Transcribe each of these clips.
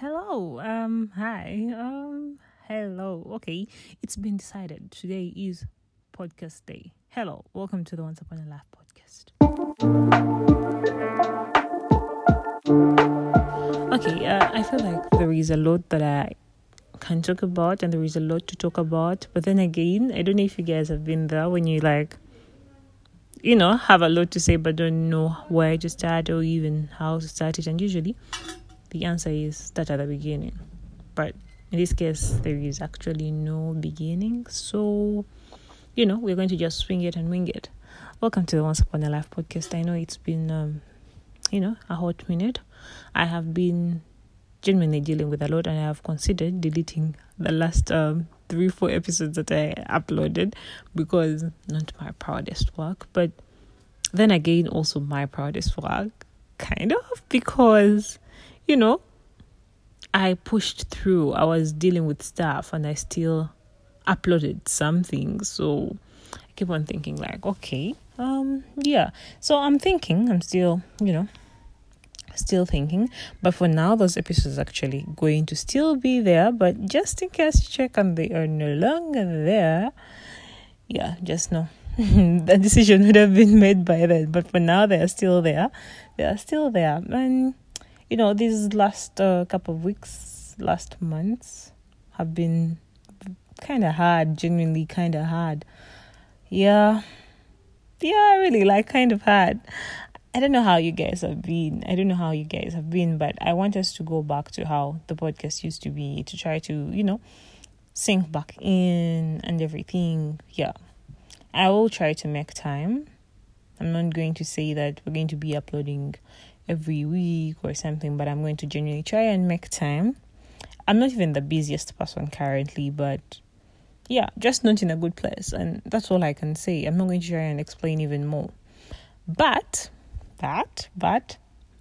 hello. Um, hi. Um, hello. Okay, it's been decided. Today is podcast day. Hello, welcome to the Once Upon a Life podcast. Okay, uh, I feel like there is a lot that I can talk about, and there is a lot to talk about. But then again, I don't know if you guys have been there when you like, you know, have a lot to say but don't know where to start or even how to start it. And usually, the answer is start at the beginning. But in this case, there is actually no beginning. So, you know, we're going to just swing it and wing it. Welcome to the Once Upon a Life podcast. I know it's been, um, you know, a hot minute. I have been genuinely dealing with a lot, and I have considered deleting the last um, three, four episodes that I uploaded because not my proudest work, but then again, also my proudest work, kind of, because, you know, I pushed through. I was dealing with stuff and I still uploaded something. So I keep on thinking like, okay, um, yeah. So I'm thinking, I'm still, you know, still thinking. But for now, those episodes actually going to still be there. But just in case you check and they are no longer there, yeah, just know the decision would have been made by then. But for now, they are still there. They are still there. And, you know, these last uh, couple of weeks, last months have been kind of hard, genuinely kind of hard. Yeah. Yeah, really, like kind of hard. I don't know how you guys have been. I don't know how you guys have been, but I want us to go back to how the podcast used to be to try to, you know, sink back in and everything. Yeah. I will try to make time. I'm not going to say that we're going to be uploading every week or something, but I'm going to genuinely try and make time. I'm not even the busiest person currently, but yeah, just not in a good place. And that's all I can say. I'm not going to try and explain even more. But that, but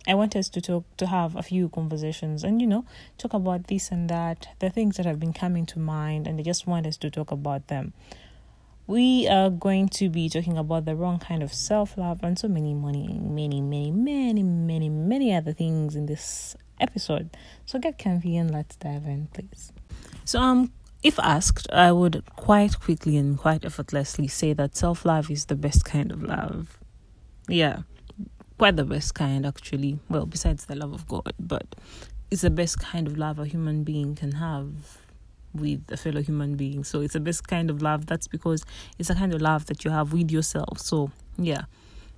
I want us to talk to have a few conversations and you know talk about this and that, the things that have been coming to mind, and I just want us to talk about them. We are going to be talking about the wrong kind of self love and so many, many, many, many, many, many, many other things in this episode. So get comfy and let's dive in, please. So um if asked, I would quite quickly and quite effortlessly say that self love is the best kind of love. Yeah quite the best kind actually well besides the love of god but it's the best kind of love a human being can have with a fellow human being. So it's the best kind of love. That's because it's a kind of love that you have with yourself. So yeah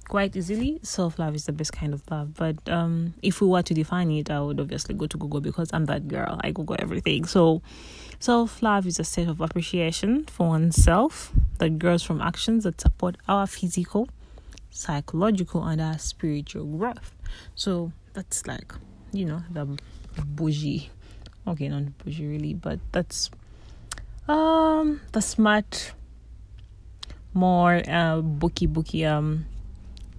quite easily self-love is the best kind of love. But um if we were to define it i would obviously go to google because i'm that girl. I google everything. So self-love is a state of appreciation for oneself that grows from actions that support our physical psychological and our spiritual growth. So that's like, you know, the bougie. Okay, not bougie really, but that's um the smart more uh bookie bookie um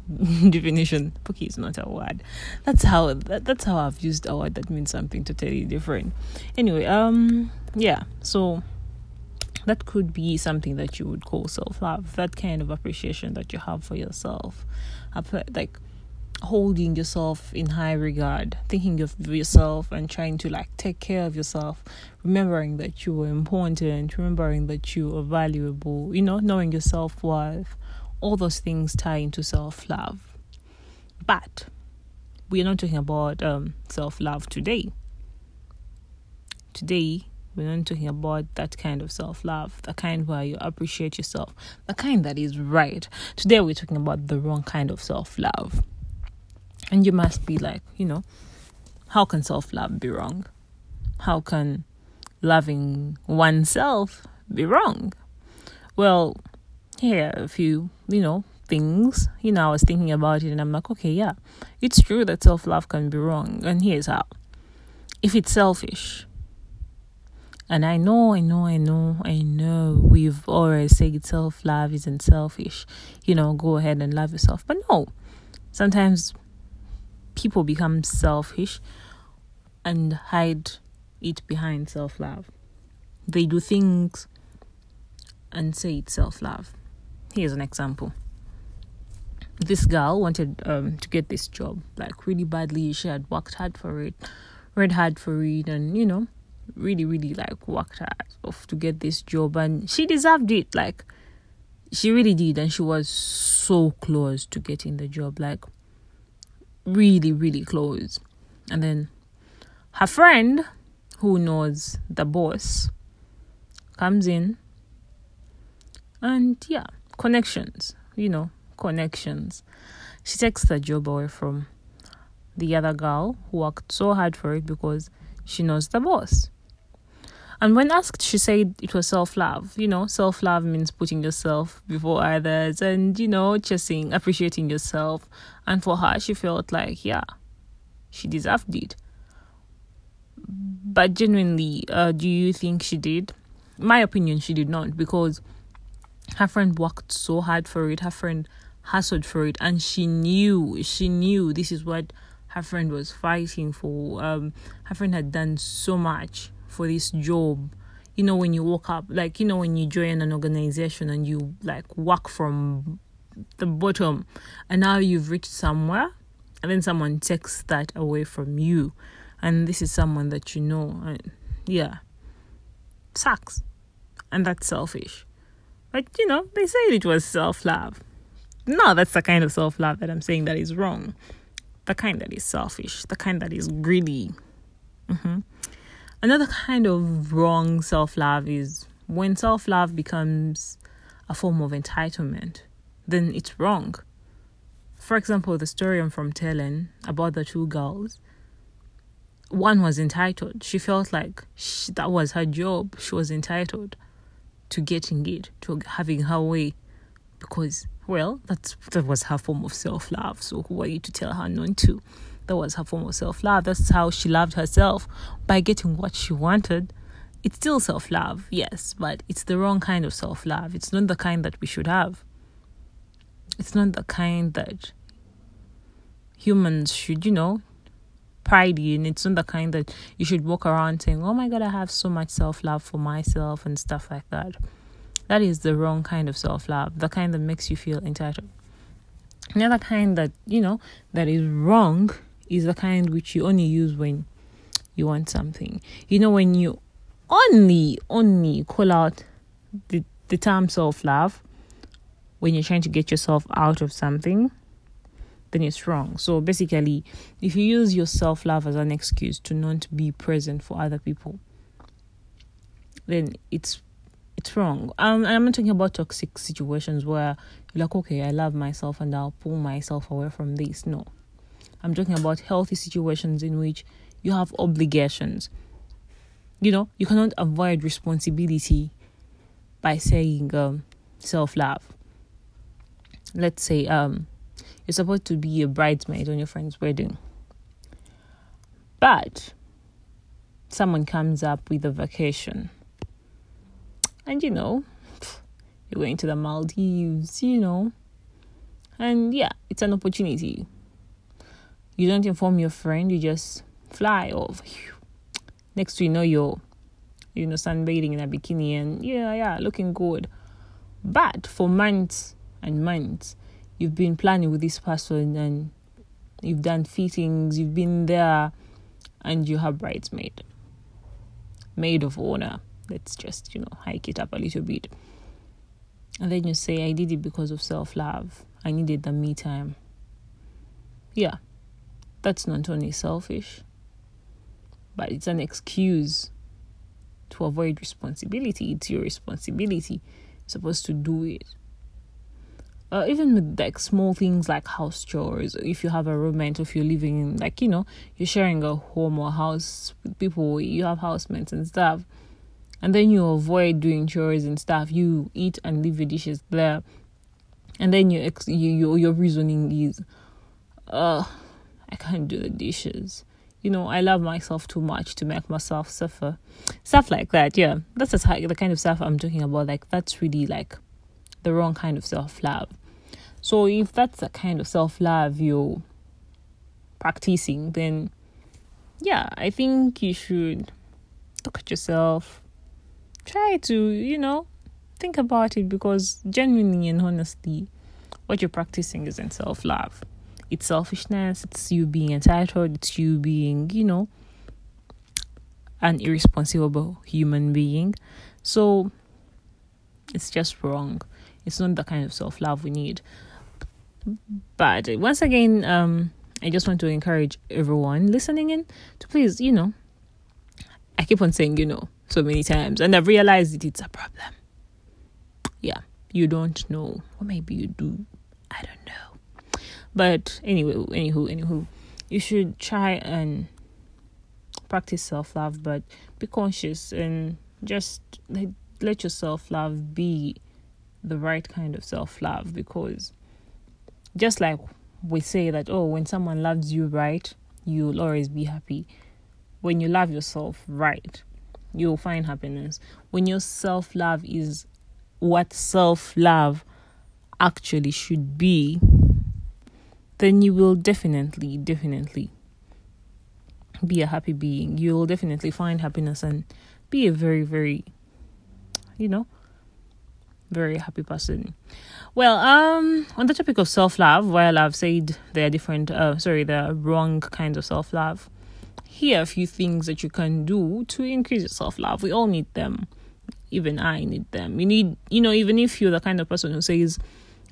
definition. Bookie is not a word. That's how that, that's how i've used a word that means something totally different. Anyway um yeah so that could be something that you would call self love, that kind of appreciation that you have for yourself. Like holding yourself in high regard, thinking of yourself and trying to like take care of yourself, remembering that you are important, remembering that you are valuable, you know, knowing your self worth. All those things tie into self love. But we are not talking about um, self love today. Today, we're not talking about that kind of self love, the kind where you appreciate yourself, the kind that is right. Today, we're talking about the wrong kind of self love. And you must be like, you know, how can self love be wrong? How can loving oneself be wrong? Well, here are a few, you know, things. You know, I was thinking about it and I'm like, okay, yeah, it's true that self love can be wrong. And here's how if it's selfish, and I know, I know, I know, I know we've always said self love isn't selfish. You know, go ahead and love yourself. But no, sometimes people become selfish and hide it behind self love. They do things and say it's self love. Here's an example. This girl wanted um, to get this job like really badly. She had worked hard for it read hard for it and, you know, really, really like worked hard off to get this job and she deserved it. Like she really did and she was so close to getting the job. Like really, really close. And then her friend who knows the boss comes in and yeah, connections, you know, connections. She takes the job away from the other girl who worked so hard for it because she knows the boss. And when asked, she said it was self love. You know, self love means putting yourself before others and, you know, chasing, appreciating yourself. And for her, she felt like, yeah, she deserved it. But genuinely, uh, do you think she did? My opinion, she did not because her friend worked so hard for it. Her friend hustled for it, and she knew, she knew this is what her friend was fighting for. Um, her friend had done so much for this job. You know, when you walk up, like, you know, when you join an organization and you like work from the bottom and now you've reached somewhere and then someone takes that away from you and this is someone that you know and yeah sucks and that's selfish but you know they said it was self-love no that's the kind of self-love that i'm saying that is wrong the kind that is selfish the kind that is greedy mm-hmm. Another kind of wrong self love is when self love becomes a form of entitlement, then it's wrong. For example, the story I'm from telling about the two girls, one was entitled. She felt like she, that was her job. She was entitled to getting it, to having her way, because well, that's that was her form of self love. So who are you to tell her not to? That was her form of self love. That's how she loved herself by getting what she wanted. It's still self love, yes, but it's the wrong kind of self love. It's not the kind that we should have. It's not the kind that humans should, you know, pride in. It's not the kind that you should walk around saying, Oh my God, I have so much self love for myself and stuff like that. That is the wrong kind of self love, the kind that makes you feel entitled. Another kind that, you know, that is wrong is the kind which you only use when you want something. You know, when you only, only call out the, the term self love when you're trying to get yourself out of something, then it's wrong. So basically, if you use your self love as an excuse to not be present for other people, then it's it's wrong. Um, I'm not talking about toxic situations where you're like, okay, I love myself and I'll pull myself away from this. No, I'm talking about healthy situations in which you have obligations. You know, you cannot avoid responsibility by saying um, self love. Let's say um, you're supposed to be a bridesmaid on your friend's wedding, but someone comes up with a vacation, and you know, you're going to the Maldives, you know, and yeah, it's an opportunity you don't inform your friend, you just fly off. Next you know you're you know sunbathing in a bikini and yeah, yeah, looking good. But for months and months, you've been planning with this person and you've done fittings, you've been there and you have bridesmaid. Maid of honor. Let's just, you know, hike it up a little bit. And then you say, I did it because of self love. I needed the me time. Yeah, that's not only selfish, but it's an excuse to avoid responsibility. It's your responsibility. You're supposed to do it. Uh, even with like small things like house chores, if you have a roommate, if you're living in like you know you're sharing a home or house with people, you have housemates and stuff, and then you avoid doing chores and stuff. You eat and leave your dishes there, and then you ex- you your your reasoning is, uh I can't do the dishes. You know, I love myself too much to make myself suffer. Stuff like that, yeah. That's the, kind of stuff I'm talking about. Like, that's really like the wrong kind of self love. So, if that's the kind of self love you're practicing, then yeah, I think you should look at yourself, try to, you know, think about it because genuinely and honestly, what you're practicing isn't self love it's selfishness, it's you being entitled, it's you being, you know, an irresponsible human being. So it's just wrong. It's not the kind of self love we need. But once again, um, I just want to encourage everyone listening in to please, you know, I keep on saying, you know, so many times, and I've realized that it's a problem. Yeah, you don't know, or maybe you do. I don't know. But anyway, anywho, anywho, you should try and practice self love, but be conscious and just let, let your self love be the right kind of self love because just like we say that, oh, when someone loves you right, you'll always be happy. When you love yourself right, you'll find happiness. When your self love is what self love actually should be, then you will definitely, definitely be a happy being. You will definitely find happiness and be a very, very, you know, very happy person. Well, um, on the topic of self love, while I've said there are different, uh, sorry, there are wrong kinds of self love, here are a few things that you can do to increase your self love. We all need them. Even I need them. You need, you know, even if you're the kind of person who says,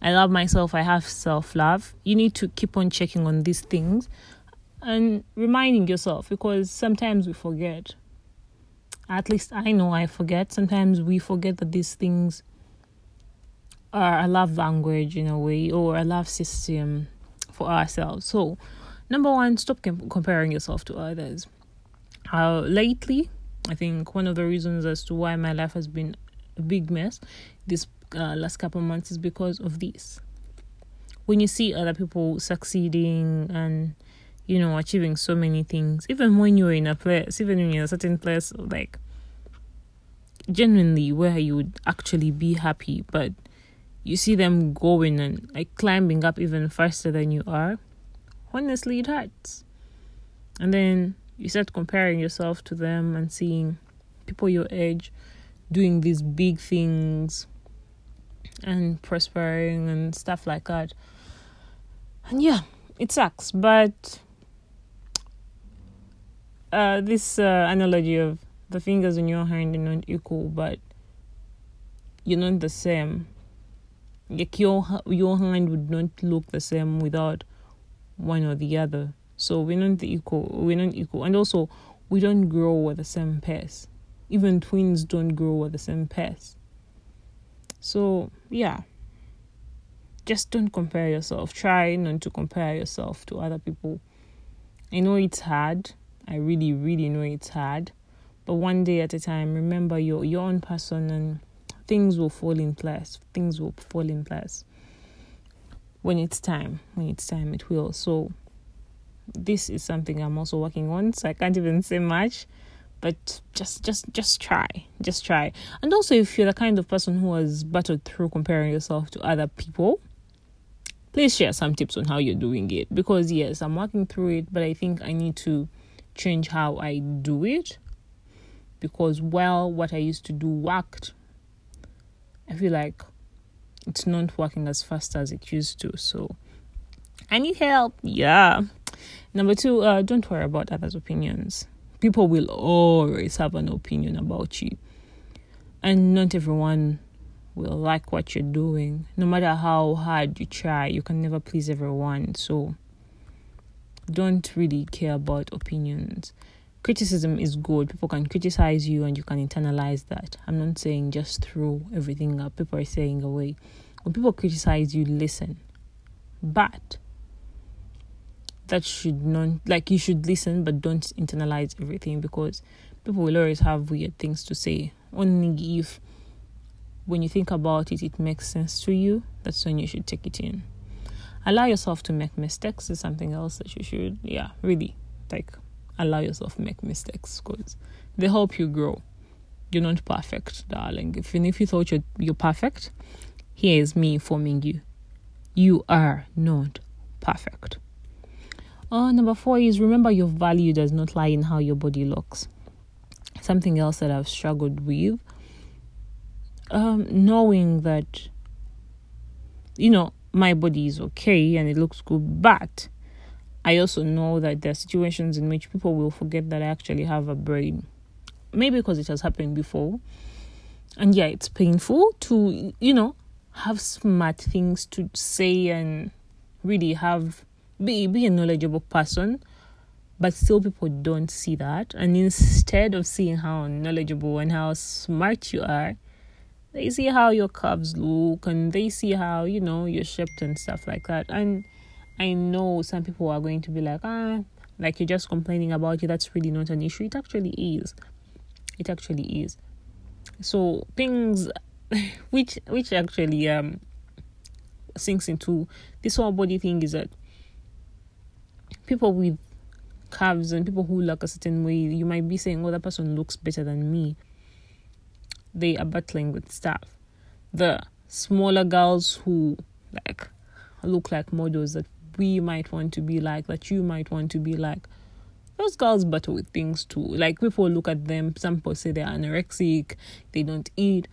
I love myself, I have self love, you need to keep on checking on these things and reminding yourself because sometimes we forget. At least I know I forget. Sometimes we forget that these things are a love language in a way or a love system for ourselves. So, number one, stop com- comparing yourself to others. Uh, lately, I think one of the reasons as to why my life has been a big mess this uh, last couple months is because of this. When you see other people succeeding and you know, achieving so many things. Even when you're in a place, even when you're in a certain place, like genuinely where you would actually be happy, but you see them going and like climbing up even faster than you are, honestly, it hurts. And then you start comparing yourself to them and seeing people your age doing these big things and prospering and stuff like that. And yeah, it sucks, but uh, this uh, analogy of the fingers on your hand are not equal, but you're not the same. Like your your hand would not look the same without one or the other. So we're not the equal. We're not equal, and also we don't grow at the same pace. Even twins don't grow at the same pace. So yeah, just don't compare yourself. Try not to compare yourself to other people. I know it's hard I really, really know it's hard. But one day at a time, remember you're your own person and things will fall in place. Things will fall in place. When it's time. When it's time it will. So this is something I'm also working on. So I can't even say much. But just just just try. Just try. And also if you're the kind of person who has battled through comparing yourself to other people, please share some tips on how you're doing it. Because yes, I'm working through it, but I think I need to change how I do it because well what I used to do worked. I feel like it's not working as fast as it used to. So I need help. Yeah. Number two, uh, don't worry about others' opinions. People will always have an opinion about you. And not everyone will like what you're doing. No matter how hard you try, you can never please everyone. So don't really care about opinions. Criticism is good. People can criticize you and you can internalize that. I'm not saying just throw everything up people are saying away. When people criticize you, listen. But that should not like you should listen but don't internalize everything because people will always have weird things to say. Only if when you think about it it makes sense to you, that's when you should take it in. Allow yourself to make mistakes is something else that you should yeah really like allow yourself make mistakes because they help you grow. You're not perfect darling. If, if you thought you're, you're perfect here is me informing you. You are not perfect uh, number four is remember your value does not lie in how your body looks something else that i've struggled with um, knowing that you know my body is okay and it looks good, but I also know that there are situations in which people will forget that I actually have a brain. maybe because it has happened before. And yeah, it's painful to, you know, have smart things to say and really have be be a knowledgeable person but still people don't see that. And instead of seeing how knowledgeable and how smart you are they see how your curves look and they see how you know you're shaped and stuff like that. And i know some people are going to be like ah like you're just complaining about it that's really not an issue. It actually is. It actually is. So things which which actually um sinks into this whole body thing is that people with curves and people who look a certain way, you might be saying, "Oh, that person looks better than me." They are battling with stuff. The smaller girls who like look like models that we might want to be like, that you might want to be like. Those girls battle with things too. Like people look at them, some people say they're anorexic, they don't eat.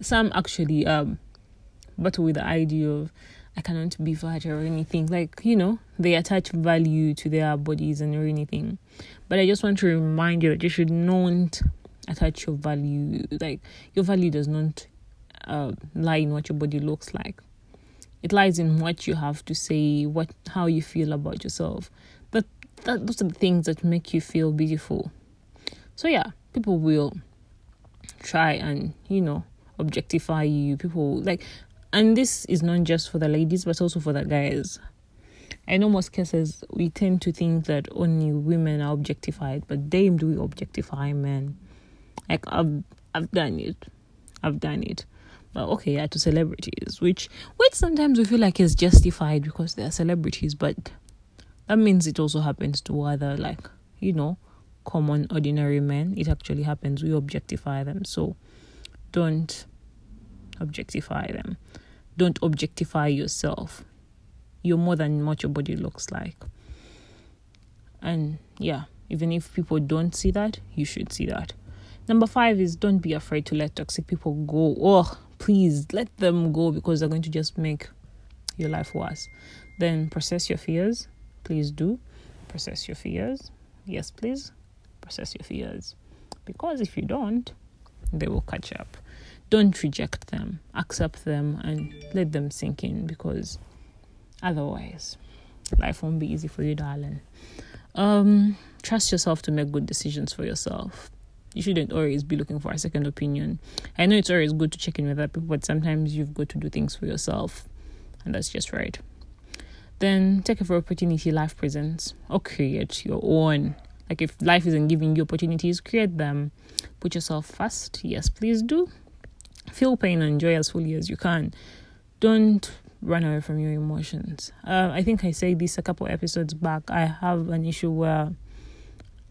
Some actually um battle with the idea of I cannot be fat or anything. Like, you know, they attach value to their bodies and or anything. But I just want to remind you that you should not attach your value. Like, your value does not uh, lie in what your body looks like. It lies in what you have to say, what how you feel about yourself. But that those are the things that make you feel beautiful. So yeah, people will try and you know objectify you. People like and this is not just for the ladies but also for the guys. I know most cases we tend to think that only women are objectified but damn do we objectify men. Like i've i've done it. I've done it. But okay yeah to celebrities which which sometimes we feel like is justified because they're celebrities but that means it also happens to other like you know common ordinary men. It actually happens. We objectify them. So don't objectify them don't objectify yourself. You're more than what your body looks like. And yeah, even if people don't see that, you should see that. Number five is don't be afraid to let toxic people go. Oh, please let them go because they're going to just make your life worse. Then process your fears. Please do. Process your fears. Yes, please. Process your fears. Because if you don't, they will catch up don't reject them, accept them, and let them sink in because otherwise, life won't be easy for you, darling. Um, trust yourself to make good decisions for yourself. You shouldn't always be looking for a second opinion. I know it's always good to check in with other people, but sometimes you've got to do things for yourself, and that's just right. Then take every opportunity life presents, or create your own. Like if life isn't giving you opportunities, create them. Put yourself first. Yes, please do feel pain and enjoy as fully as you can. Don't run away from your emotions. Uh, I think I said this a couple episodes back. I have an issue where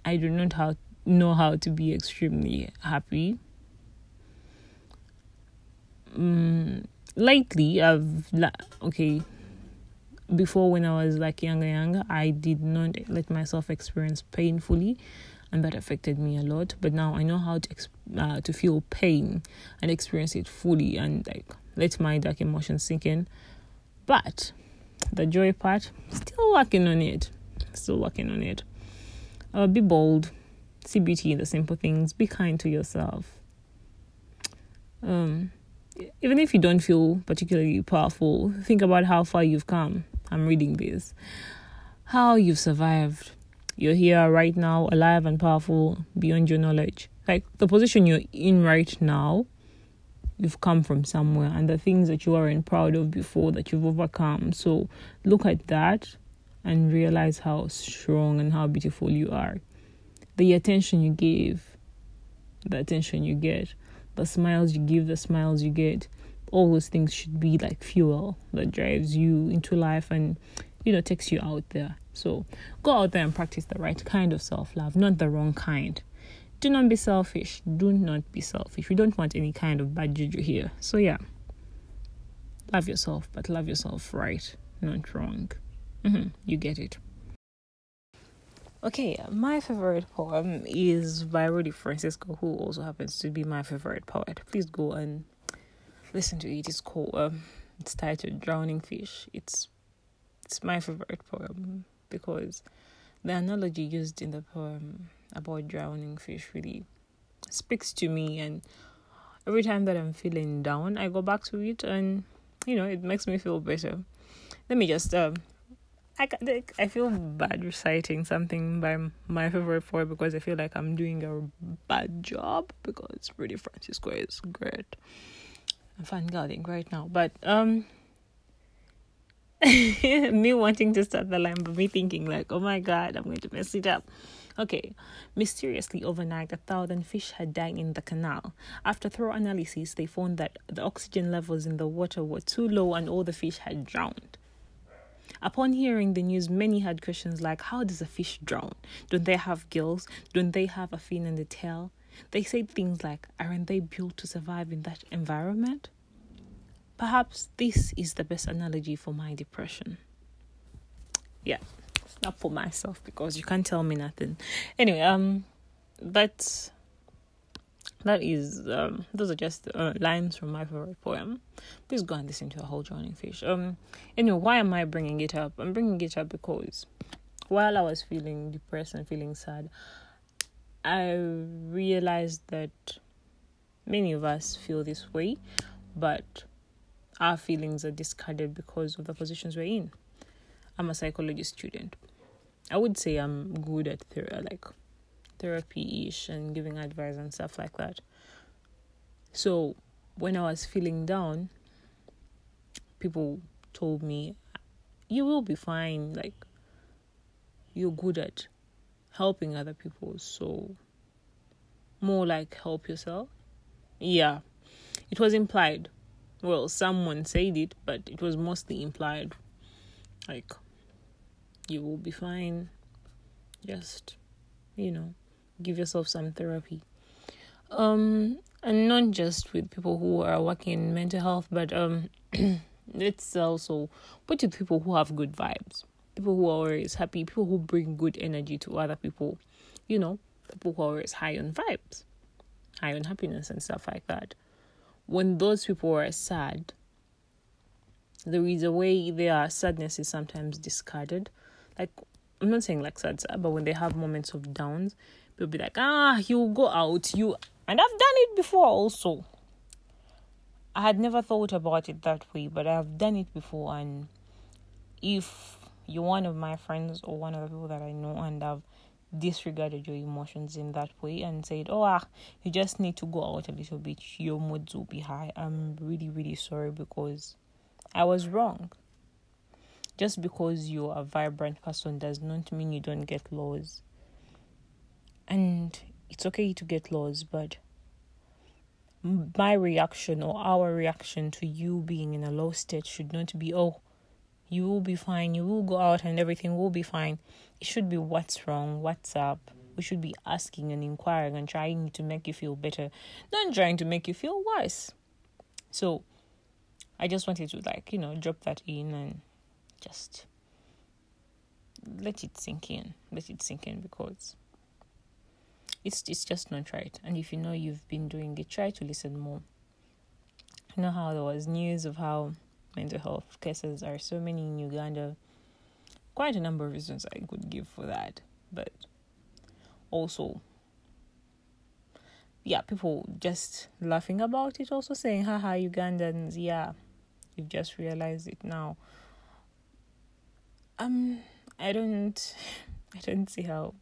I do not how, know how to be extremely happy. Um, lately, I've okay. Before, when I was like younger, younger, I did not let myself experience painfully and that affected me a lot. But now I know how to uh, to feel pain and experience it fully and like let my dark emotions sink in. But the joy part, still working on it. Still working on it. Uh, be bold. See beauty in the simple things. Be kind to yourself. Um, even if you don't feel particularly powerful, think about how far you've come. I'm reading this. How you've survived you're here right now, alive and powerful beyond your knowledge. Like the position you're in right now, you've come from somewhere, and the things that you weren't proud of before that you've overcome. So look at that and realize how strong and how beautiful you are. The attention you give, the attention you get, the smiles you give, the smiles you get, all those things should be like fuel that drives you into life and you know takes you out there. So go out there and practice the right kind of self love, not the wrong kind. Do not be selfish. Do not be selfish. We don't want any kind of bad juju here. So, yeah, love yourself, but love yourself right, not wrong. Mm-hmm. You get it. Okay, my favorite poem is by Rudy Francisco, who also happens to be my favorite poet. Please go and listen to it. It's called, um, it's titled Drowning Fish. It's it's my favorite poem because the analogy used in the poem about drowning fish really speaks to me and every time that I'm feeling down, I go back to it and you know, it makes me feel better. Let me just um I, I feel bad reciting something by my favorite poet because I feel like I'm doing a bad job because Rudy Francisco is great. I'm fangirling right now, but um, me wanting to start the line, but me thinking like, oh my god, I'm going to mess it up. Okay, mysteriously overnight, a thousand fish had died in the canal. After thorough analysis, they found that the oxygen levels in the water were too low and all the fish had drowned. Upon hearing the news, many had questions like How does a fish drown? Don't they have gills? Don't they have a fin and a tail? They said things like Aren't they built to survive in that environment? Perhaps this is the best analogy for my depression. Yeah, it's not for myself because you can't tell me nothing. Anyway, um, but that is um, those are just uh, lines from my favorite poem. Please go and listen to a whole drowning fish. Um, anyway, why am I bringing it up? I'm bringing it up because while I was feeling depressed and feeling sad, I realized that many of us feel this way, but our feelings are discarded because of the positions we're in. I'm a psychology student. I would say I'm good at ther- like therapy ish and giving advice and stuff like that. So when I was feeling down, people told me, You will be fine. Like, you're good at helping other people. So, more like help yourself. Yeah, it was implied well, someone said it, but it was mostly implied. Like, you will be fine. Just, you know, give yourself some therapy. Um, and not just with people who are working in mental health, but um, let's also put with people who have good vibes, people who are always happy, people who bring good energy to other people. You know, people who are always high on vibes, high on happiness and stuff like that when those people are sad, there is a way their sadness is sometimes discarded. Like I'm not saying like sad, but when they have moments of downs, they'll be like, ah, you go out, you and I've done it before also. I had never thought about it that way, but I've done it before and if you're one of my friends or one of the people that I know and I've disregarded your emotions in that way and said, Oh, ah, you just need to go out a little bit, your moods will be high. I'm really, really sorry because I was wrong. Just because you're a vibrant person does not mean you don't get lows. And it's okay to get lows, but my reaction or our reaction to you being in a low state should not be, oh, you will be fine, you will go out and everything will be fine it should be what's wrong, what's up. We should be asking and inquiring and trying to make you feel better, not trying to make you feel worse. So, I just wanted to, like, you know, drop that in and just let it sink in. Let it sink in because it's it's just not right. And if you know you've been doing it, try to listen more. You know how there was news of how mental health cases are so many in Uganda quite a number of reasons I could give for that, but also, yeah, people just laughing about it, also saying, haha, Ugandans, yeah, you've just realized it now. Um, I don't, I don't see how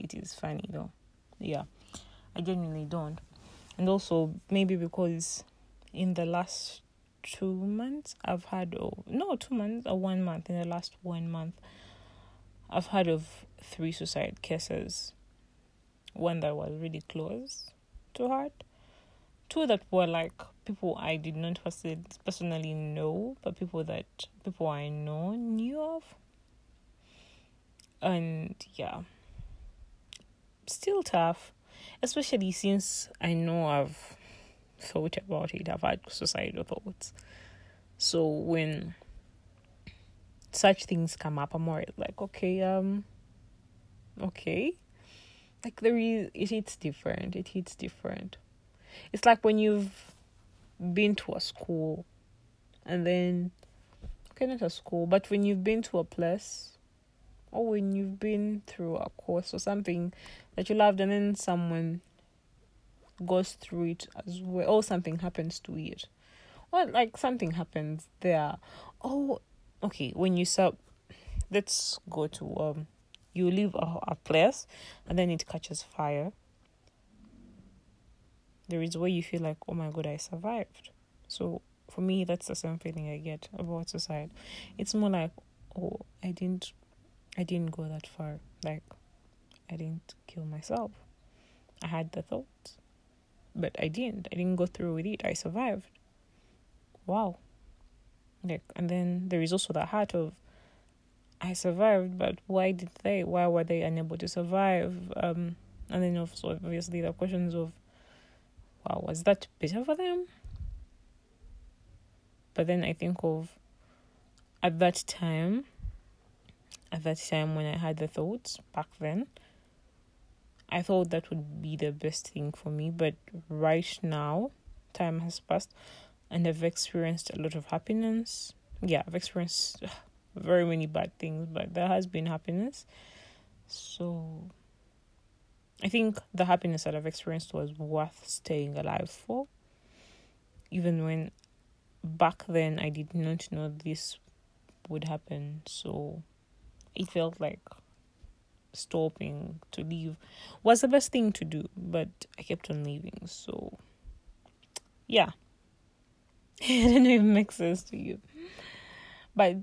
it is funny though. Yeah, I genuinely don't. And also, maybe because in the last two months I've had oh, no two months or one month in the last one month I've heard of three suicide cases. One that was really close to heart. Two that were like people I did not personally know, but people that people I know knew of. And yeah. Still tough. Especially since I know I've thought about it. I've had suicidal thoughts. So when such things come up, I'm more like, okay, um, okay. Like there is, it hits different. It hits different. It's like when you've been to a school, and then, okay, not a school, but when you've been to a place, or when you've been through a course or something that you loved, and then someone goes through it as well, or something happens to it, or like something happens there. Oh, okay. When you sub, let's go to um, you leave a, a place, and then it catches fire. There is where you feel like, oh my god, I survived. So for me, that's the same feeling I get about suicide. It's more like, oh, I didn't, I didn't go that far. Like, I didn't kill myself. I had the thoughts, but I didn't. I didn't go through with it. I survived. Wow. Like, and then there is also the heart of, I survived, but why did they? Why were they unable to survive? Um, and then also obviously the questions of, wow, was that better for them? But then I think of at that time, at that time when I had the thoughts back then, I thought that would be the best thing for me. But right now, time has passed and I've experienced a lot of happiness. Yeah, I've experienced very many bad things, but there has been happiness. So I think the happiness that I've experienced was worth staying alive for. Even when back then I did not know this would happen, so it felt like stopping to leave was the best thing to do, but I kept on leaving, so yeah. I don't know if it makes sense to you. But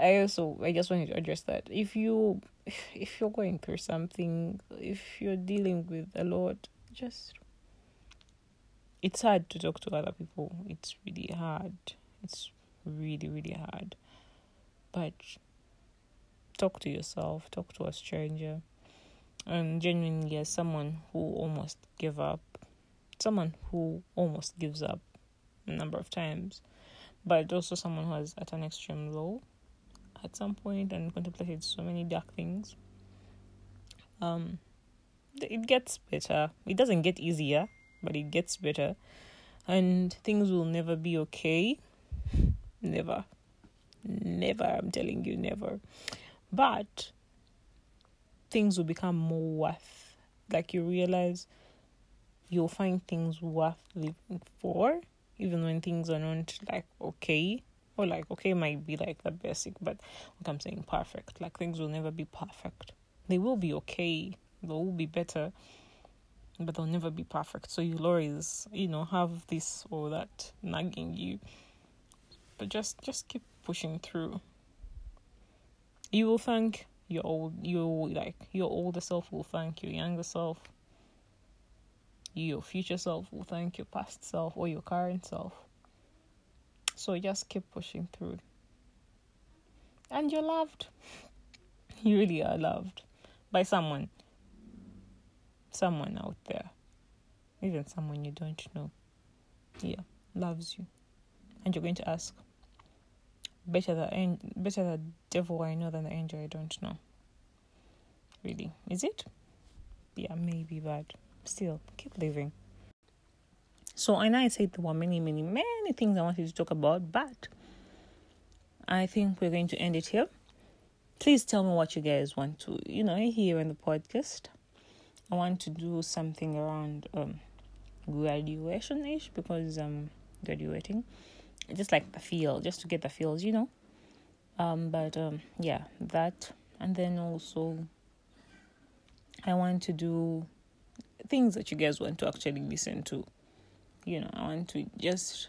I also I just wanted to address that. If you if you're going through something, if you're dealing with a lot, just it's hard to talk to other people. It's really hard. It's really, really hard. But talk to yourself, talk to a stranger. And genuinely, as someone who almost gave up, someone who almost gives up a number of times, but also someone who was at an extreme low at some point and contemplated so many dark things. Um, it gets better. It doesn't get easier, but it gets better. And things will never be okay. Never. Never, I'm telling you, never. But things will become more worth. Like you realize you'll find things worth living for, even when things are not like okay. Or like okay might be like the basic, but what I'm saying perfect. Like things will never be perfect. They will be okay. They will be better but they'll never be perfect. So you'll always, you know, have this or that nagging you. But just just keep pushing through. You will thank your old you like your older self will thank your younger self. Your future self will thank your past self or your current self. So just keep pushing through. And you're loved. You really are loved by someone someone out there, even someone you don't know, yeah, loves you, and you're going to ask, better the better the devil I know than the angel I don't know. Really, is it? Yeah, maybe, but still, keep living. So I know I said there were many, many, many things I wanted to talk about, but I think we're going to end it here. Please tell me what you guys want to, you know, hear in the podcast. I want to do something around um, graduation age because I'm graduating. Just like the feel, just to get the feels, you know. Um, but um, yeah, that, and then also I want to do things that you guys want to actually listen to. You know, I want to just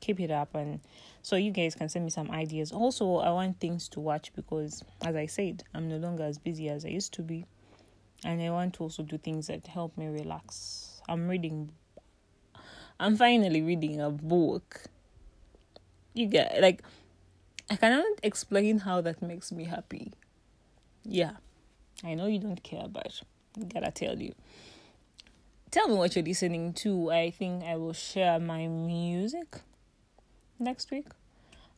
keep it up and so you guys can send me some ideas. Also, I want things to watch because as I said, I'm no longer as busy as I used to be and I want to also do things that help me relax. I'm reading I'm finally reading a book. You get like I cannot explain how that makes me happy. Yeah. I know you don't care, but gotta tell you. Tell me what you're listening to. I think I will share my music next week.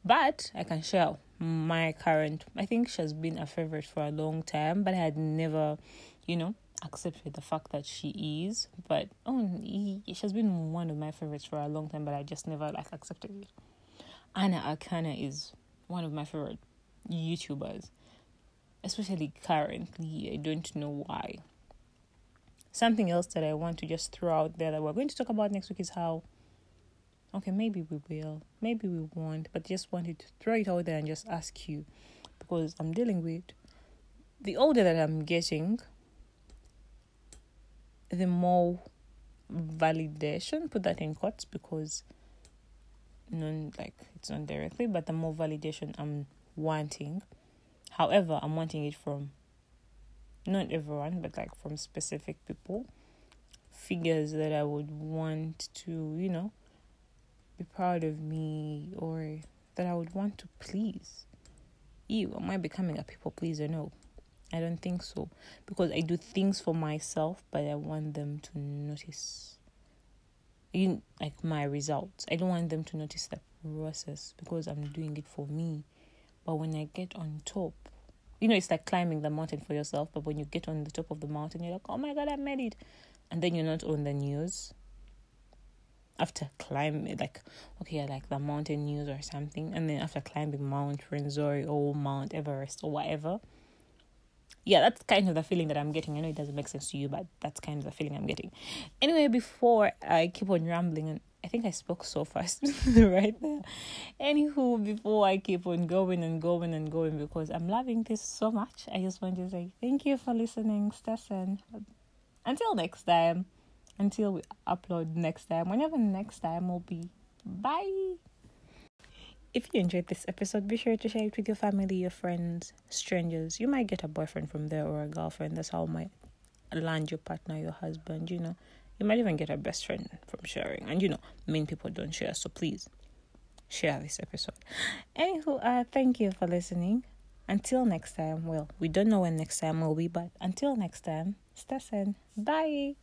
But I can share my current I think she has been a favorite for a long time, but I had never you know, accepted the fact that she is. But oh, she has been one of my favorites for a long time, but I just never like accepted it. Anna Akana is one of my favorite YouTubers, especially currently. I don't know why. something else that I want to just throw out there that we're going to talk about next week is how okay, maybe we will, maybe we won't, but just wanted to throw it out there and just ask you because I'm dealing with the older that I'm getting, the more validation, put that in quotes because non like it's not directly, but the more validation I'm wanting. However, I'm wanting it from not everyone, but like from specific people, figures that I would want to, you know, be proud of me or that I would want to please. You, am I becoming a people pleaser? No, I don't think so. Because I do things for myself, but I want them to notice. You like my results. I don't want them to notice the process because I'm doing it for me. But when I get on top, you know, it's like climbing the mountain for yourself. But when you get on the top of the mountain, you're like, oh my god, I made it, and then you're not on the news after climbing like okay like the mountain news or something and then after climbing Mount Rwenzori or Mount Everest or whatever yeah that's kind of the feeling that I'm getting I know it doesn't make sense to you but that's kind of the feeling I'm getting anyway before I keep on rambling and I think I spoke so fast right there. Anywho, before I keep on going and going and going because I'm loving this so much, I just want to say thank you for listening, Stetson. Until next time until we upload next time, whenever next time will be. Bye. If you enjoyed this episode, be sure to share it with your family, your friends, strangers. You might get a boyfriend from there or a girlfriend. That's how might land your partner, your husband, you know. You might even get a best friend from sharing. And you know, main people don't share, so please share this episode. Anywho, uh thank you for listening. Until next time, well, we don't know when next time will be, but until next time, stay sane. Bye.